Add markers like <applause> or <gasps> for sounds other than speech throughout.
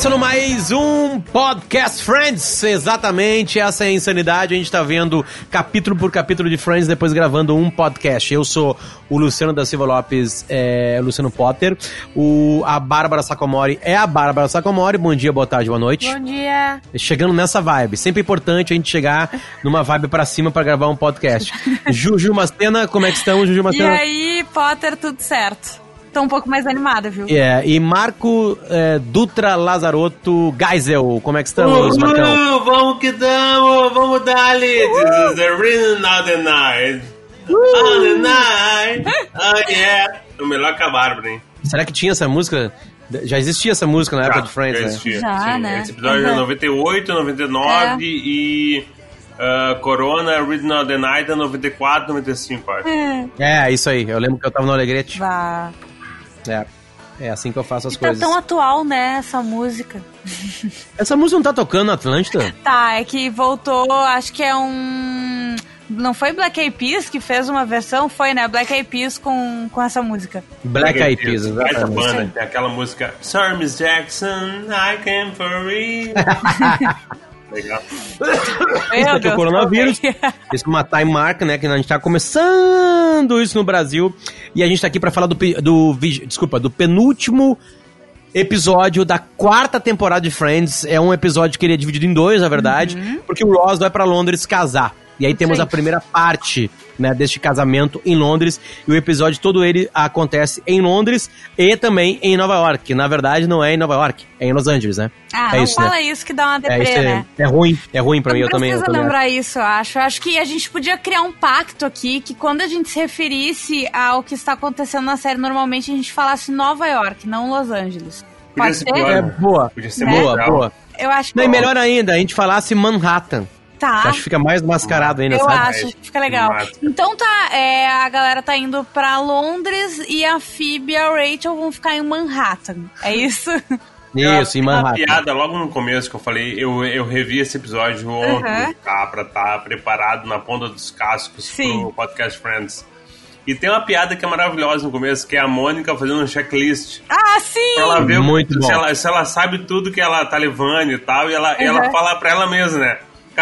começando mais um Podcast Friends. Exatamente, essa é a insanidade. A gente tá vendo capítulo por capítulo de Friends, depois gravando um podcast. Eu sou o Luciano da Silva Lopes, é, Luciano Potter. O, a Bárbara Sacomori é a Bárbara Sacomori. Bom dia, boa tarde, boa noite. Bom dia. Chegando nessa vibe. Sempre importante a gente chegar numa vibe pra cima pra gravar um podcast. <laughs> Juju Mastena, como é que estamos, Juju E Mastena? aí, Potter, tudo certo. Tô um pouco mais animada, viu? É, e Marco é, Dutra Lazarotto Geisel, como é que estamos, Marcão? Uh, vamos que damos, vamos dar-lhe. This is the rhythm of the night. On the night. Oh yeah. O melhor que a Bárbara, hein? Será que tinha essa música? Já existia essa música na época de Friends, já né? existia, Já, sim. né? Esse episódio é Uhum. 98, 99 e ah, Corona, Rhythm of the Night é 94, 95, acho. É, isso aí. Eu lembro que eu tava no Alegrete. Vá. É. É assim que eu faço as E tá coisas. tão atual, né, essa música. Essa música não tá tocando na Atlântida? <laughs> Tá, é que voltou, acho que é um... Não foi Black Eyed Peas que fez uma versão? Foi, né? Black Eyed Peas com, com essa música. Black Eyed Peas, exatamente. banda, aquela música Sorry, Miss Jackson, I came for real. Legal. Meu aqui é o coronavírus. ok. Isso é uma time mark, né? Que a gente tá começando isso no Brasil. E a gente tá aqui pra falar do, do desculpa, do penúltimo episódio da quarta temporada de Friends. É um episódio que ele é dividido em dois, na verdade, porque o Ross vai pra Londres casar. E aí temos Sim. a primeira parte, né, deste casamento em Londres. E o episódio todo ele acontece em Londres e também em Nova York. Na verdade, não é em Nova York, é em Los Angeles, né? Ah, é não isso, fala né? isso que dá uma É, deprê, isso é, né? é ruim, é ruim pra mim, Não eu também. Eu precisa também acho. lembrar isso, eu acho. Eu acho que a gente podia criar um pacto aqui que quando a gente se referisse ao que está acontecendo na série, normalmente a gente falasse Nova York, não Los Angeles. Podia Pode ser pior. É boa. Podia ser boa, legal. boa. Eu acho que. Não, e melhor ainda, a gente falasse Manhattan. Tá. Acho que fica mais mascarado ainda, Eu sabe? acho que fica legal. Então tá, é, a galera tá indo pra Londres e a Phoebe e a Rachel vão ficar em Manhattan. É isso? <laughs> Isso, em Tem Uma Manhattan. piada logo no começo que eu falei, eu, eu revi esse episódio ontem, Aham. tá? Pra estar preparado na ponta dos cascos Sim. pro Podcast Friends. E tem uma piada que é maravilhosa no começo, que é a Mônica fazendo um checklist. ah, sim! Pra ela ver o- Muito bom. se, ela, se ela sabe tudo que ela tá levando e tal, e ela, e ela Uhum. fala pra ela mesma, né?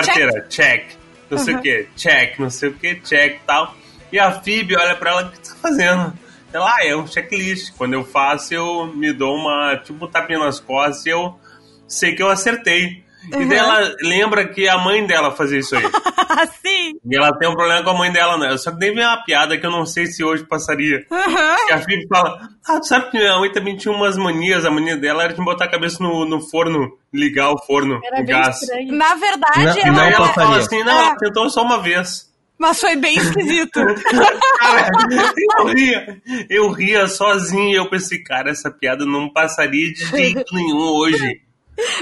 Carteira, check. Não sei o que, check, não sei o que, check e tal. E a Phoebe olha pra ela, o que você tá fazendo? Ela, ah, é um checklist. Quando eu faço, eu me dou uma, tipo, um tapinha nas costas e eu sei que eu acertei. E Uhum. daí ela lembra que a mãe dela fazia isso aí. <laughs> sim! E ela tem um problema com a mãe dela, né? Só que vem uma piada que eu não sei se hoje passaria. E a Phoebe fala, ah, tu sabe que minha mãe também tinha umas manias, a mania dela era de botar a cabeça no, no forno, ligar o forno, Era o bem gás. estranho. Na verdade, Não- ela, não ela fala assim, não, É. ela tentou só uma vez. mas foi bem esquisito. <laughs> Cara, eu ria, eu ria sozinho e eu pensei, cara, essa piada não passaria de jeito nenhum hoje.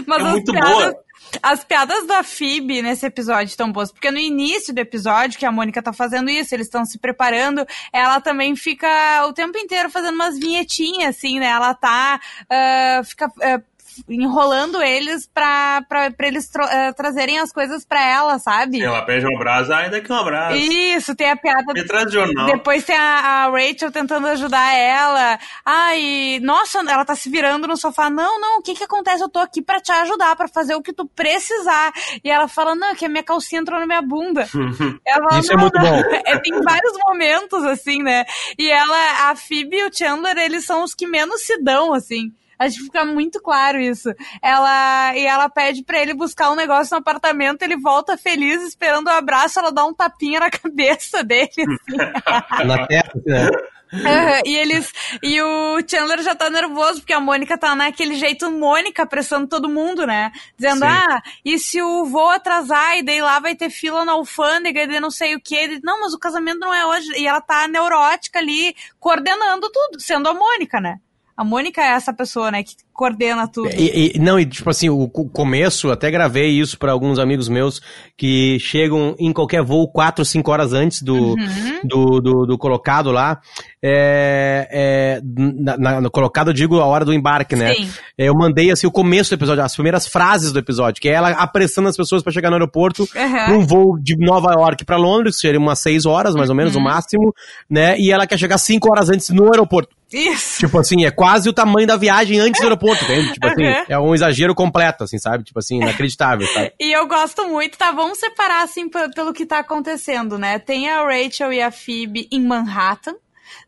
Mas É muito piadas, boa. As piadas da Phoebe nesse episódio estão boas, porque no início do episódio, que a Mônica tá fazendo isso, eles estão se preparando, ela também fica o tempo inteiro fazendo umas vinhetinhas, assim, né? Ela tá. ah, fica. ah, enrolando eles pra, pra, pra eles tro- ah, trazerem as coisas pra ela, sabe? Ela pede um abraço, ai, daqui um abraço. Isso, tem a piada Me traz jornal. depois tem a, a Rachel tentando ajudar ela. Ai, nossa, ela tá se virando no sofá. Não, não, o que que acontece? Eu tô aqui pra te ajudar, pra fazer o que tu precisar. E ela fala, não, é que a minha calcinha entrou na minha bunda. <laughs> Ela fala, Isso é "Não, muito não." bom. <laughs> É, tem vários momentos, assim, né? E ela, a Phoebe e o Chandler, eles são os que menos se dão, assim. Acho que fica muito claro isso. Ela e ela pede pra ele buscar um negócio no apartamento, ele volta feliz esperando o abraço, ela dá um tapinha na <laughs> cabeça dele. assim. <laughs> Na testa, né? Aham, e eles. E o Chandler já tá nervoso, porque a Mônica tá naquele jeito Mônica, apressando todo mundo, né? Dizendo, Sim. ah, e se o voo atrasar, e daí lá vai ter fila na alfândega, e daí não sei o quê. Ele, não, mas o casamento não é hoje. E ela tá neurótica ali, coordenando tudo, sendo a Mônica, né? A Mônica é essa pessoa, né, que coordena tudo. E, e- não, e tipo assim, o, o começo, até gravei isso pra alguns amigos meus que chegam em qualquer voo 4, 5 horas antes do, Uhum. do, do, do colocado lá. É, é, na, na- no colocado, eu digo a hora do embarque, né? Sim. Eu mandei assim o começo do episódio, as primeiras frases do episódio, que é ela apressando as pessoas pra chegar no aeroporto Uhum. pra um voo de Nova York pra Londres, que seria umas 6 horas, mais ou menos, o máximo, né? E ela quer chegar 5 horas antes no aeroporto. Isso. Tipo assim, é quase o tamanho da viagem antes do aeroporto, entende? Tipo assim, Uhum. é um exagero completo, assim, sabe? Tipo assim, inacreditável, sabe? <laughs> E eu gosto muito, tá? Vamos separar, assim, pe- pelo que tá acontecendo, né? Tem a Rachel e a Phoebe em Manhattan.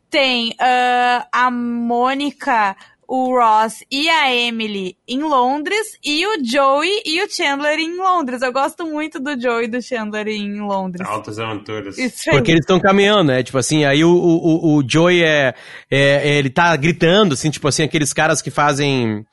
Tem ah, a Mônica, o Ross e a Emily em Londres. E o Joey e o Chandler em Londres. Eu gosto muito do Joey e do Chandler em Londres. Altas aventuras. Isso aí. Porque eles estão caminhando, né? Tipo assim, aí o, o, o- Joey é, é- Ele tá gritando, assim, tipo assim, aqueles caras que fazem.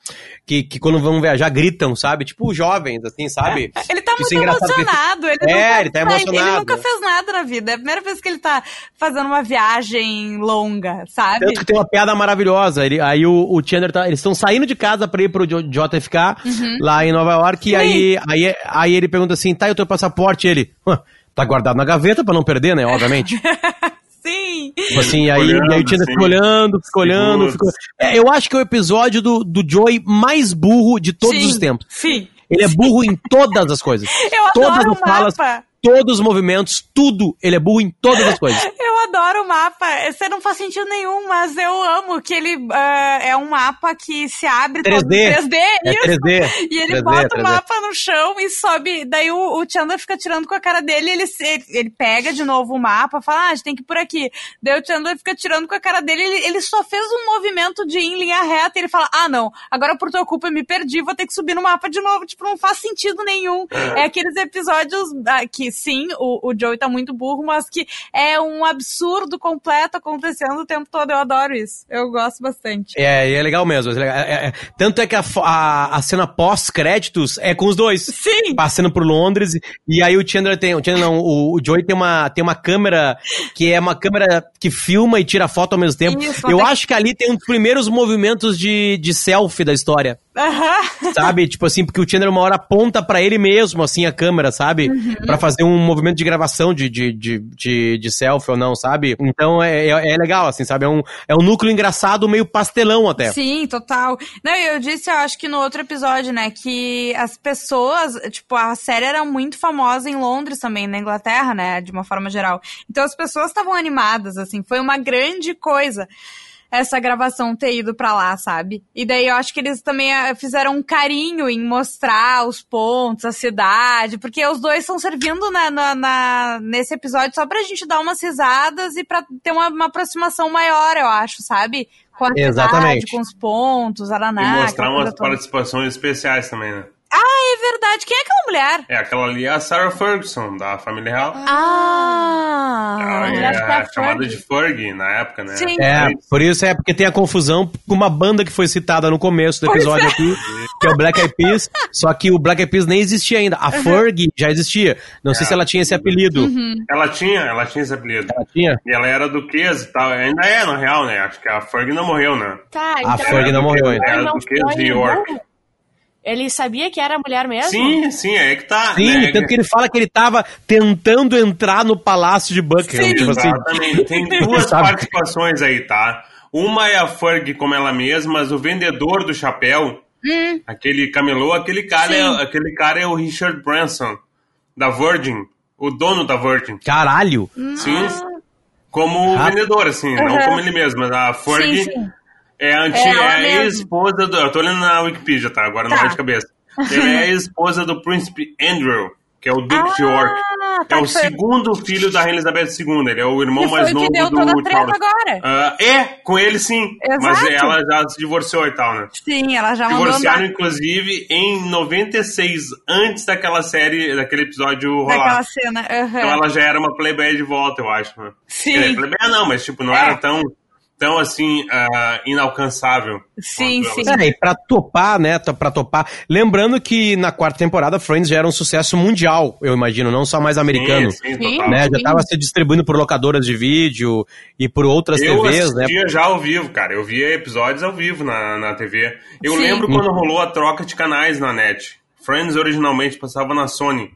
Que, que quando vão viajar gritam, sabe? Tipo jovens, assim, sabe? Ele tá Isso muito é emocionado. Ele É, nunca, ele tá Ele emocionado. nunca fez nada na vida. É a primeira vez que ele tá fazendo uma viagem longa, sabe? Tanto que tem uma piada maravilhosa. Ele, aí o, o Chandler tá. Eles estão saindo de casa pra ir pro J- JFK, Uhum. lá em Nova York, e aí, aí, aí ele pergunta assim: tá, e o teu passaporte? Ele. "Hã, Tá guardado na gaveta pra não perder, né? Obviamente. <laughs> Sim. Tipo assim, aí, Olhando, e aí o Chandler fica olhando, fica olhando. Fica... É, eu acho que é o episódio do, do Joey mais burro de todos Sim, os tempos. Sim. Ele é burro em todas as coisas. <laughs> Eu todas adoro as o falas, mapa. Todos os movimentos, tudo. Ele é burro em todas as coisas. <laughs> Eu adoro o mapa. Você não faz sentido nenhum, mas eu amo que ele ah, é um mapa que se abre 3D. todo 3D. É isso. 3D. <laughs> E ele 3D, bota 3D. o mapa no chão e sobe. Daí o, o Chandler fica tirando com a cara dele ele, se- ele pega de novo o mapa, fala, ah, a gente tem que ir por aqui. Daí o Chandler fica tirando com a cara dele ele, ele só fez um movimento de ir em linha reta e ele fala, ah, não, agora por tua culpa eu me perdi, vou ter que subir no mapa de novo. Tipo, não faz sentido nenhum. <gasps> É aqueles episódios ah, que, sim, o, o Joey tá muito burro, mas que é um absurdo completo acontecendo o tempo todo. Eu adoro isso. Eu gosto bastante. É, e é legal mesmo. é legal. É- é- tanto é que a, a, a cena pós-créditos é com os dois. Sim! Passando por Londres, e aí o Chandler tem. O Chandler não, o, o Joey tem uma, tem uma câmera que é uma câmera que filma e tira foto ao mesmo tempo. Isso, Eu acho que ali tem um dos primeiros movimentos de, de selfie da história. Aham. Sabe? tipo assim, porque o Chandler uma hora aponta pra ele mesmo, assim, a câmera, sabe? Uhum. Pra fazer um movimento de gravação de, de, de, de, de selfie ou não, sabe? Então é, é, é legal, assim, sabe? É um, é um núcleo engraçado, meio pastelão até. Sim, total. Não, eu disse, eu acho que no outro episódio, né, que as pessoas, tipo, a série era muito famosa em Londres também, na Inglaterra, né, de uma forma geral. Então as pessoas estavam animadas, assim, foi uma grande coisa essa gravação ter ido pra lá, sabe? E daí eu acho que eles também eh, fizeram um carinho em mostrar os pontos, a cidade, porque os dois estão servindo na, na- na- nesse episódio só pra gente dar umas risadas e pra ter uma, uma aproximação maior, eu acho, sabe? Com a cidade, Exatamente. com os pontos, Araná. E mostrar umas toda. participações especiais também, né? Verdade. Quem é aquela mulher? É, aquela ali é a Sarah Ferguson, da família real. Ah! Que é é a chamada de Fergie na época, né? Sim. É, por isso é porque tem a confusão com uma banda que foi citada no começo do episódio é. aqui, que é o Black Eyed Peas, só que o Black Eyed Peas nem existia ainda. A Fergie já existia. Não sei É. se ela tinha esse apelido. Uhum. Ela tinha, ela tinha esse apelido. Ela tinha? E ela era duquesa e tal. Ainda é, na real, né? Acho que a Fergie não morreu, né? Tá, A então. Fergie não morreu ainda. Era não duquesa de York. burro? Ele sabia que era mulher mesmo? Sim, sim, é que tá. Sim, né? tanto que ele fala que ele tava tentando entrar no palácio de Buckingham. Sim. Tipo assim, Exatamente. Tem <laughs> duas participações aí, tá? Uma é a Fergie como ela mesma, mas o vendedor do chapéu, Hum, aquele camelô, aquele cara, é, aquele cara é o Richard Branson, da Virgin, o dono da Virgin. caralho. Sim. Como Ah. vendedor, assim, não Aham. como ele mesmo, mas a sim. É a É antiga, é a mesmo. ex-esposa do. Eu tô lendo na Wikipedia, tá? Agora não Tá. vai de cabeça. Ela é a <laughs> esposa do príncipe Andrew, que é o Duque de York. Ah, É tá, o foi- segundo filho da Rainha Elizabeth II. Ele é o irmão que mais novo que deu do toda Charles. agora. Ah, é, com ele sim. Mas Exato. ela já se divorciou e tal, né? Sim, ela já mandou Divorciaram, andar inclusive, em 96, antes daquela série, daquele episódio rolar. daquela cena. aham. Então ela já era uma playboy de volta, eu acho. Né? Sim. Dizer, Playboy não, mas tipo, não É. era tão, tão assim, ah, inalcançável. Sim, sim. É, e pra topar, né? Pra topar. Lembrando que na quarta temporada Friends já era um sucesso mundial, eu imagino, não só mais americano. Sim, sim, total. Né, já tava se distribuindo por locadoras de vídeo e por outras Eu TVs, né? assistia já ao vivo, cara. Eu via episódios ao vivo na, na TV. Eu Sim. lembro quando rolou a troca de canais na net. Friends originalmente passava na Sony.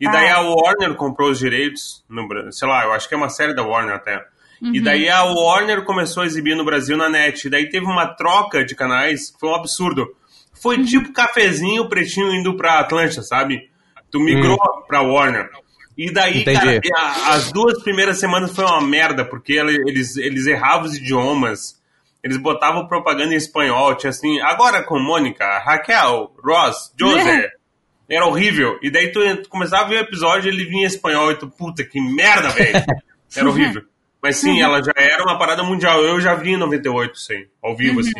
E daí Ah. a Warner comprou os direitos, no, sei lá, eu acho que é uma série da Warner até. Uhum. E daí a Warner começou a exibir no Brasil na net. E daí teve uma troca de canais, que foi um absurdo. Foi Uhum. tipo cafezinho pretinho indo pra Atlanta, sabe? Tu migrou pra Warner. E daí, Entendi. cara, as duas primeiras semanas foi uma merda, porque eles, eles erravam os idiomas. eles botavam propaganda em espanhol, tinha assim, agora com Mônica, Raquel, Ross, José. <laughs> Era horrível. E daí tu, tu começava a ver o episódio ele vinha em espanhol e tu, puta, que merda, velho. <laughs> Era horrível. Mas sim, ela já era uma parada mundial. Eu já vi em 98, sim, ao vivo, assim.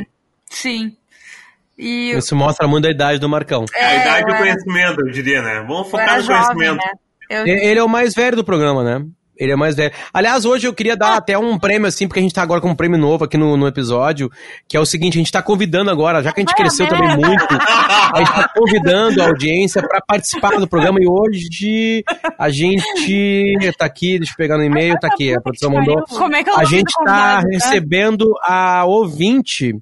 Sim. E Isso mostra muito a idade do Marcão. É, a idade do era- conhecimento, eu diria, né? Vamos focar no jovem, conhecimento. né? Eu- Ele é o mais velho do programa, né? Ele é mais velho. Aliás, hoje eu queria dar até um prêmio, assim, porque a gente tá agora com um prêmio novo aqui no, no episódio, que é o seguinte, a gente tá convidando agora, já que a gente cresceu também muito, a gente tá convidando a audiência pra participar do programa e hoje a gente tá aqui, deixa eu pegar no e-mail, tá aqui, a produção mandou. Como é que eu A não gente tá recebendo a ouvinte,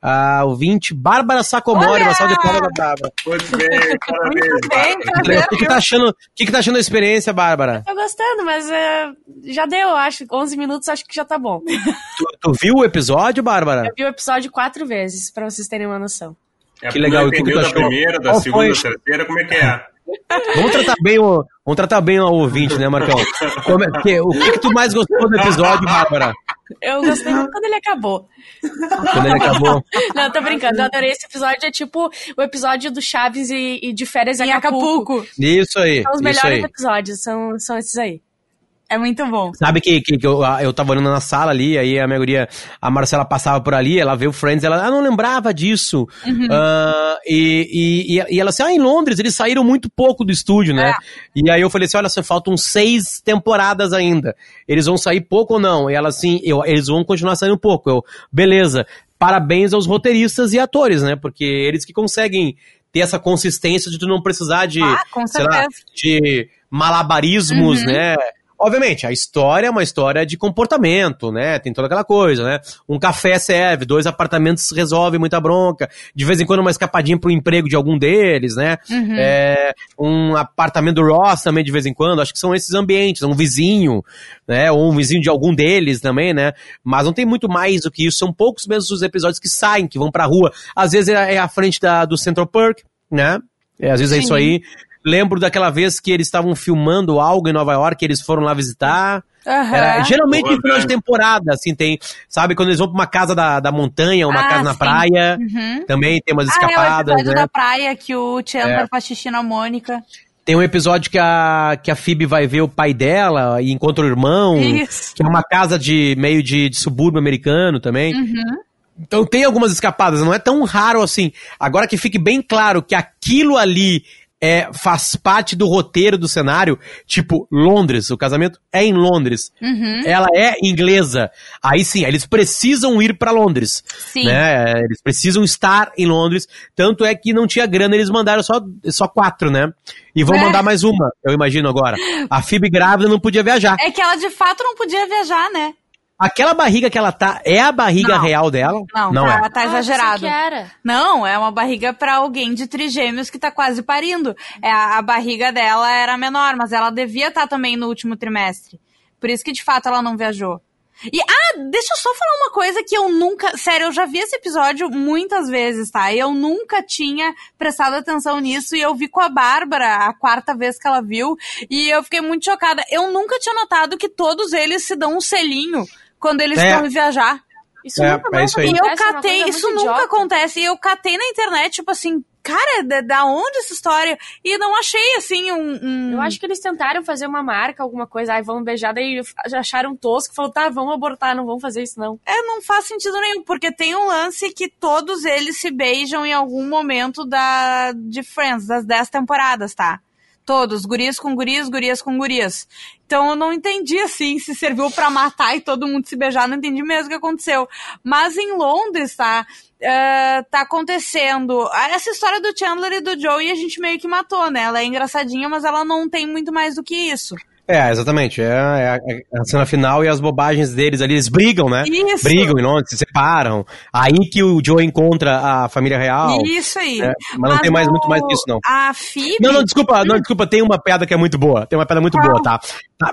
a ouvinte Bárbara Sacomori, uma salva de palmas da Bárbara. Muito bem, <laughs> parabéns. Muito bem, Bárbara. O que, que tá achando, o que, que tá achando da experiência, Bárbara? Tô gostando, mas é, já deu, eu acho. 11 minutos acho que já tá bom. Tu, tu viu o episódio, Bárbara? Eu vi o episódio quatro vezes, pra vocês terem uma noção. É, Que legal, o que tu da achou? primeira, da Qual segunda, da terceira, como é que é? Vamos tratar bem o, vamos tratar bem o ouvinte, né, Marcão? Como é- que- o que, que tu mais gostou do episódio, Bárbara? Eu gostei muito quando ele acabou. Quando ele acabou. Não, tô brincando. Eu adorei esse episódio. É tipo o episódio do Chaves e, e de férias Em Acapulco. Acapulco. Isso aí, São os melhores aí. episódios, são, são esses aí. É muito bom. Sabe que, que, que eu, eu tava olhando na sala ali, aí a minha guria, a Marcela passava por ali, ela viu Friends, ela ah, não lembrava disso. Ah, e, e, e- e ela assim, ah, em Londres, eles saíram muito pouco do estúdio, né? E aí eu falei assim, olha, só faltam seis temporadas ainda. Eles vão sair pouco ou não? E ela assim, eu, eles vão continuar saindo pouco. Eu, beleza. Parabéns aos roteiristas e atores, né? Porque eles que conseguem ter essa consistência de tu não precisar de, Ah, sei lá, de malabarismos, né? Obviamente, a história é uma história de comportamento, né? Tem toda aquela coisa, né? Um café serve, dois apartamentos resolvem muita bronca, de vez em quando uma escapadinha pro emprego de algum deles, né? É, um apartamento do Ross também de vez em quando, acho que são esses ambientes, um vizinho, né? Ou um vizinho de algum deles também, né? Mas não tem muito mais do que isso, são poucos mesmo os episódios que saem, que vão pra rua. Às vezes é é à frente da, do Central Park, né? É, às vezes é Sim. isso aí. Lembro daquela vez que eles estavam filmando algo em Nova York, eles foram lá visitar. Aham. Era, geralmente em Boa, final de temporada, assim, tem, sabe, quando eles vão pra uma casa da, da montanha, uma Ah, casa na sim. praia, Uhum. também tem umas Ah, é o escapadas, episódio né? da praia que o Chandler É. faz xixi na Mônica. Tem um episódio que a, que a Phoebe vai ver o pai dela e encontra o irmão, Isso. que é uma casa de meio de, de subúrbio americano também. Uhum. Então tem algumas escapadas, não é tão raro assim. Agora que fique bem claro que aquilo ali é, faz parte do roteiro do cenário, tipo Londres, o casamento é em Londres. Uhum. Ela é inglesa. Aí sim, eles precisam ir pra Londres. Sim. Né? Eles precisam estar em Londres. Tanto é que não tinha grana, eles mandaram só, só quatro, né? E vão É. mandar mais uma, eu imagino agora. A Phoebe grávida não podia viajar. É que ela de fato não podia viajar, né? Aquela barriga que ela tá, é a barriga Não. real dela? Não, não tá, é. ela tá Ah, era. Não, é uma barriga pra alguém de trigêmeos que tá quase parindo. É, a, a barriga dela era menor, mas ela devia estar também no último trimestre. Por isso que de fato ela não viajou. E, ah, deixa eu só falar uma coisa que eu nunca. Sério, eu já vi esse episódio muitas vezes, tá? Eu nunca tinha prestado atenção nisso e eu vi com a Bárbara a quarta vez que ela viu e eu fiquei muito chocada. Eu nunca tinha notado que todos eles se dão um selinho quando eles É. em viajar. Isso É, nunca é isso aí. E eu acontece, é uma catei, isso nunca idiota. acontece. E eu catei na internet, tipo assim, cara, da, da onde essa história? E não achei, assim, um. um- Eu acho que eles tentaram fazer uma marca, alguma coisa, ai, vamos beijar, daí acharam tosco, falou, tá, vamos abortar, não vamos fazer isso não. É, não faz sentido nenhum, porque tem um lance que todos eles se beijam em algum momento da, de Friends, das 10 temporadas, tá? Todos, gurias com gurias, gurias com gurias. Então eu não entendi assim, se serviu pra matar e todo mundo se beijar, não entendi mesmo o que aconteceu. Mas em Londres, tá? eh, tá acontecendo. Essa história do Chandler e do Joey a gente meio que matou, né? Ela é engraçadinha, mas ela não tem muito mais do que isso. É, exatamente. É, é a, é a cena final e as bobagens deles ali. Eles brigam, né? Isso. Brigam em Londres, se separam. Aí que o Joe encontra a família real. Isso aí. É, mas não tem mais, muito mais que isso, não. A Phoebe... Não, não, desculpa, não, desculpa, tem uma piada que é muito boa. Tem uma piada muito Qual? boa, tá? Tá,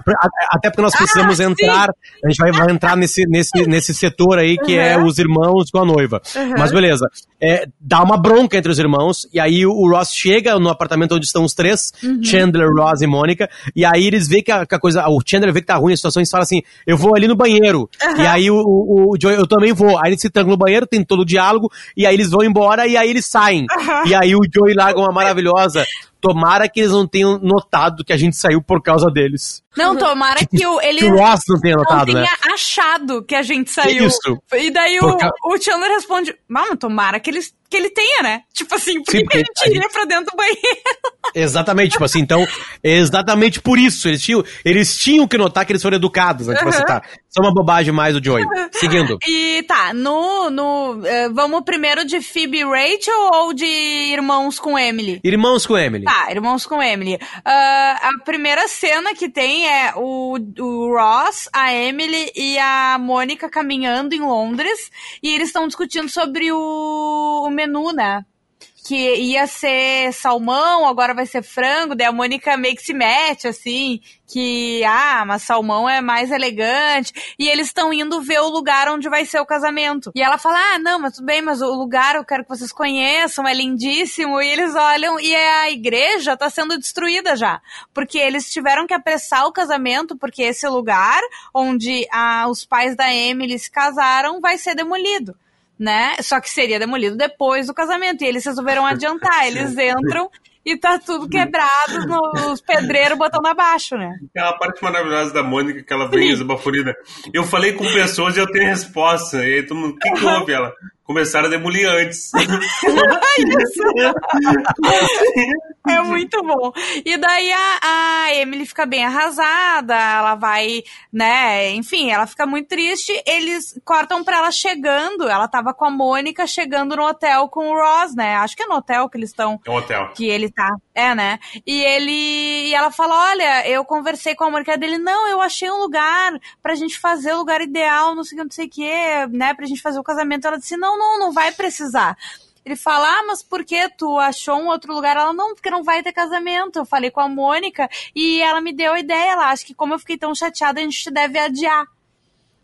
Até porque nós precisamos Ah, entrar, a gente vai, vai entrar nesse, nesse, nesse setor aí que é Uhum. os irmãos com a noiva. Uhum. Mas beleza. É, dá uma bronca entre os irmãos, e aí o, Ross chega no apartamento onde estão os três, Uhum. Chandler, Ross e Mônica, e aí eles vê que a, que a coisa, o Chandler vê que tá ruim a situação e fala assim, eu vou ali no banheiro. E aí o, o, o Joey, eu também vou. Aí eles se trancam no banheiro, tem todo o diálogo, e aí eles vão embora e aí eles saem. E aí o Joey larga uma maravilhosa. Tomara que eles não tenham notado que a gente saiu por causa deles. Não, tomara que o, ele Que o Ross não tenha não notado, tenha né? achado que a gente saiu. Isso. E daí o, ca- o Chandler responde, mano, tomara que ele, que ele tenha, né? Tipo assim, por Sim, que que a porque a gente pra dentro do banheiro? <laughs> Exatamente, tipo assim, então, exatamente por isso. Eles tinham, eles tinham que notar que eles foram educados, né? Tipo assim, tá. Isso é uma bobagem mais do Joey. <laughs> Seguindo. E tá, no. no eh, vamos primeiro de Phoebe e Rachel ou de Irmãos com Emily? Irmãos com Emily. Tá, Irmãos com Emily. Ah, a primeira cena que tem é o, o Ross, a Emily e a Mônica caminhando em Londres e eles estão discutindo sobre o, o menu, né? Que ia ser salmão, agora vai ser frango, daí a Mônica meio que se mete, assim, que, ah, mas salmão é mais elegante, e eles estão indo ver o lugar onde vai ser o casamento. E ela fala, ah, não, mas tudo bem, mas o lugar eu quero que vocês conheçam, é lindíssimo, e eles olham, e a igreja tá sendo destruída já, porque eles tiveram que apressar o casamento, porque esse lugar onde ah, os pais da Emily se casaram vai ser demolido né? Só que seria demolido depois do casamento. E eles resolveram adiantar. <laughs> Eles entram e tá tudo quebrado, no- <laughs> os pedreiros botando abaixo, né? Aquela parte maravilhosa da Mônica que ela vem esbaforida. Eu falei com pessoas e eu tenho resposta. E aí todo mundo, o que, que houve? Ela, começaram a demolir antes. <laughs> É muito bom. E daí a, a Emily fica bem arrasada, ela vai, né, enfim, ela fica muito triste. Eles cortam pra ela chegando, ela tava com a Mônica chegando no hotel com o Ross, né? Acho que é no hotel que eles estão É um hotel. que ele tá. É, né? E ele. E ela fala: Olha, eu conversei com a Mônica dele, não, eu achei um lugar pra gente fazer o lugar ideal, não sei o que, não sei o que, né? Pra gente fazer o casamento. Ela disse: Não, não, não vai precisar. Ele fala, ah, mas por que tu achou um outro lugar? Ela, não, porque não vai ter casamento. Eu falei com a Mônica e ela me deu a ideia. Ela acha que como eu fiquei tão chateada, a gente deve adiar.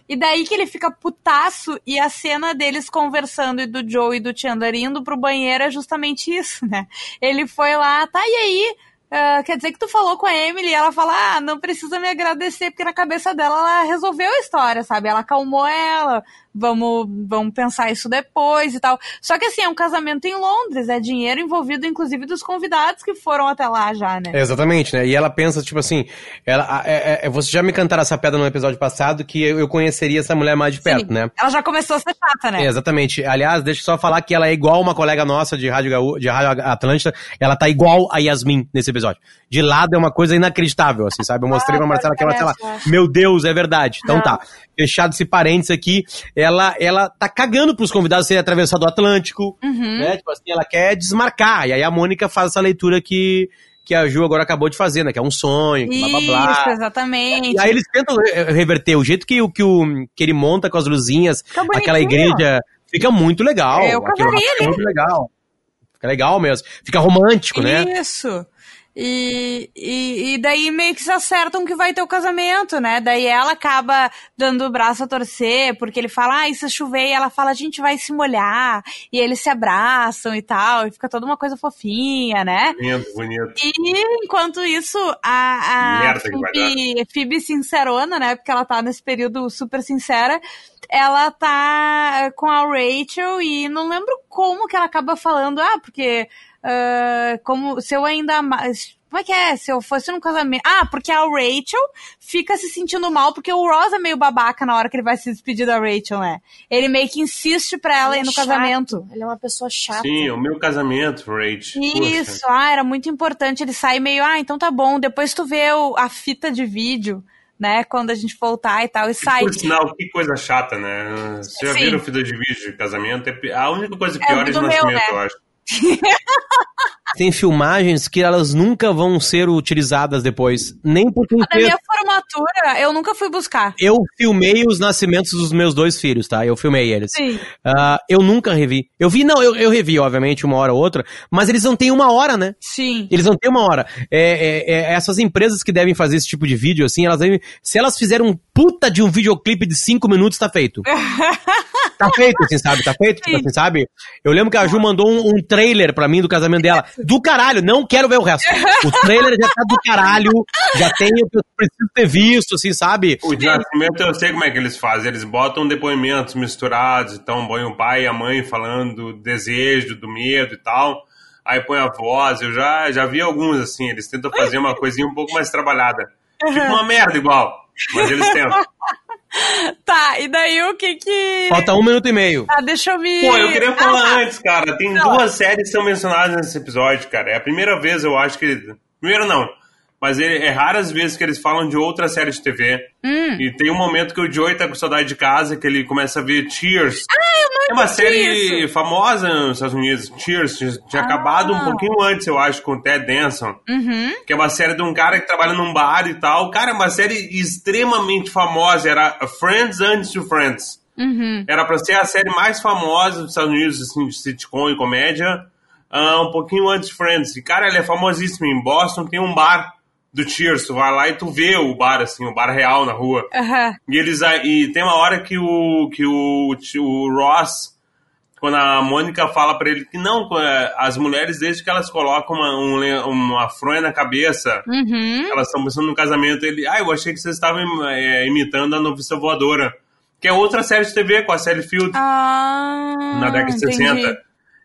E daí que ele fica putaço e a cena deles conversando e do Joe e do Chandler indo pro banheiro é justamente isso, né? Ele foi lá, tá, e aí? Ah, quer dizer que tu falou com a Emily e ela fala, ah, não precisa me agradecer, porque na cabeça dela ela resolveu a história, sabe? Ela acalmou ela, vamos, vamos pensar isso depois e tal. Só que assim, é um casamento em Londres, é dinheiro envolvido, inclusive, dos convidados que foram até lá já, né? Exatamente, né? E ela pensa, tipo assim, ela, a- é, é, você já me cantaram essa pedra no episódio passado que eu, eu conheceria essa mulher mais de perto, Sim. né? Ela já começou a ser chata, né? É, exatamente. Aliás, deixa eu só falar que ela é igual uma colega nossa de Rádio, Gaú, de Rádio Atlântida. Ela tá igual a Yasmin nesse episódio. De lado é uma coisa inacreditável, assim, sabe? Eu mostrei Ah, pra Marcela que ela, eu acho. meu Deus, é verdade. Então Não. tá. Fechado esse parênteses aqui, ela, ela tá cagando pros convidados serem atravessados o Atlântico, Uhum. né? Tipo assim, ela quer desmarcar. E aí a Mônica faz essa leitura que, que a Ju agora acabou de fazer, né? Que é um sonho, que blá blá blá. Isso, exatamente. E aí eles tentam reverter o jeito que, que, o, que ele monta com as luzinhas, aquela igreja, fica muito legal. É, eu Aquilo fica ali. muito legal. Fica legal mesmo. Fica romântico, né? Isso. E, e, e daí meio que se acertam que vai ter o casamento, né? Daí ela acaba dando o braço a torcer, porque ele fala, ah, e se chover, e ela fala, a gente vai se molhar, e eles se abraçam e tal, e fica toda uma coisa fofinha, né? Bonito, bonito. E enquanto isso, a, a Phoebe, Phoebe sincerona, né? Porque ela tá nesse período super sincera, ela tá com a Rachel e não lembro como que ela acaba falando, ah, porque ah, como se eu ainda mais. Como é que é? Se eu fosse num casamento. Ah, porque a Rachel fica se sentindo mal, porque o Ross é meio babaca na hora que ele vai se despedir da Rachel, né? Ele meio que insiste pra ela ir no Chato. casamento. Ele é uma pessoa chata. Sim, o meu casamento, Rach. Isso, ah, era muito importante. Ele sai meio, ah, então tá bom. Depois tu vê o- a fita de vídeo, né? Quando a gente voltar e tal, e sai. Por sinal, que coisa chata, né? Vocês já Sim. viram o vídeo de casamento? É A única coisa É, pior é, do de nascimento, né? eu acho. <laughs> Tem filmagens que elas nunca vão ser utilizadas depois. Nem porque Na minha formatura, eu nunca fui buscar. eu filmei os nascimentos dos meus dois filhos, tá? Eu filmei eles. Sim. Ah, eu nunca revi. Eu vi, não, eu, eu revi, obviamente, uma hora ou outra, mas eles não têm uma hora, né? Sim. Eles não têm uma hora. É, é, é, essas empresas que devem fazer esse tipo de vídeo, assim, elas devem. Se elas fizerem um puta de um videoclipe de cinco minutos, tá feito. <laughs> tá <laughs> feito, assim, sabe? Tá feito, tipo Sim. assim, sabe? Eu lembro que a Ju mandou um, um trailer pra mim do casamento dela. Do caralho, não quero ver o resto. O trailer já tá do caralho, já tem o que eu preciso ter visto, assim, sabe? O de nascimento eu sei como é que eles fazem. Eles botam depoimentos misturados, então põe o pai e a mãe falando do desejo, do medo e tal. Aí põe a voz, eu já, já vi alguns assim, eles tentam fazer uma coisinha um pouco mais trabalhada. Fica uma merda igual, mas eles tentam. <laughs> <laughs> Tá, e daí o que que... Falta um minuto e meio. Ah, deixa eu me... Pô, eu queria falar Ah, antes, cara. Tem Não. duas séries que são mencionadas nesse episódio, cara. É a primeira vez, eu acho que. Primeiro não. Mas é, é raras vezes que eles falam de outra série de TV. Hum. E tem um momento que o Joey tá com saudade de casa, que ele começa a ver Cheers. Ah, eu não É uma série famosa nos Estados Unidos. Cheers. Tinha, tinha Ah. acabado um pouquinho antes, eu acho, com o Ted Danson. Uhum. Que é uma série de um cara que trabalha num bar e tal. Cara, é uma série extremamente famosa. Era Friends antes de Friends. Uhum. Era pra ser a série mais famosa dos Estados Unidos, assim, de sitcom e comédia, ah, um pouquinho antes de Friends. E, cara, ela é famosíssima. Em Boston tem um bar do Cheers. Tu vai lá e tu vê o bar, assim, o bar real na rua. Aham. E eles e tem uma hora que o que o, o Ross quando a Mônica fala pra ele que não, as mulheres desde que elas colocam uma, um uma fronha na cabeça, Uhum. elas estão pensando no casamento, ele, ah, eu achei que vocês estavam eh, imitando a noviça voadora, que é outra série de TV com a Sally Field Ah, na década de 60.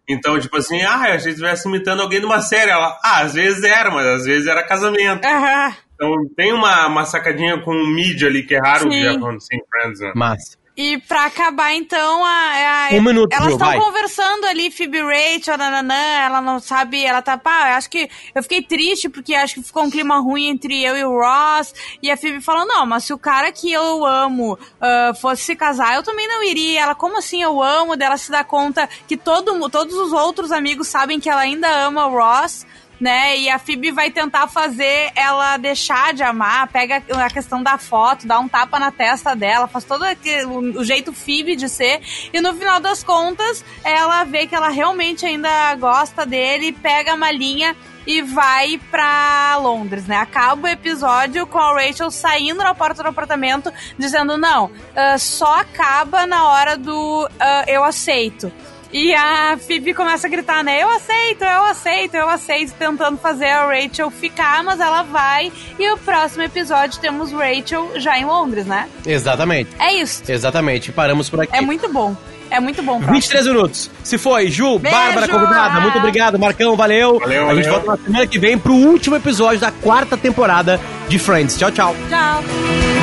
Então, tipo assim, ah, eu achei que estivesse imitando alguém numa série. Ela, ah, às vezes era, mas às vezes era casamento. Aham. Então tem uma, uma sacadinha com o mídia ali que é raro Sim. de acontecer em Friends. Né? Mas. E pra acabar, então, a, a- Um minuto, elas estão conversando ali, Phoebe Rachel, nananã, ela não sabe, ela tá, pá, eu acho que, eu fiquei triste porque acho que ficou um clima ruim entre eu e o Ross, e a Phoebe falou, não, mas se o cara que eu amo ah, fosse se casar, eu também não iria, ela, como assim eu amo, dela se dá conta que todo, todos os outros amigos sabem que ela ainda ama o Ross, né? E a Phoebe vai tentar fazer ela deixar de amar, pega a questão da foto, dá um tapa na testa dela, faz todo aquele, o, jeito Phoebe de ser, e no final das contas, ela vê que ela realmente ainda gosta dele, pega a malinha e vai pra Londres, né? Acaba o episódio com a Rachel saindo na porta do apartamento, dizendo: não, ah, só acaba na hora do ah, eu aceito. E a Phoebe começa a gritar, né? Eu aceito, eu aceito, eu aceito, tentando fazer a Rachel ficar, mas ela vai. E o próximo episódio temos Rachel já em Londres, né? Exatamente. É isso. Exatamente. Paramos por aqui. É muito bom. É muito bom. próximo. 23 minutos. Se foi, Ju, Beijo! Bárbara convidada, muito obrigado, Marcão, valeu. Valeu, A gente valeu. volta na semana que vem pro último episódio da quarta temporada de Friends. Tchau, tchau. Tchau.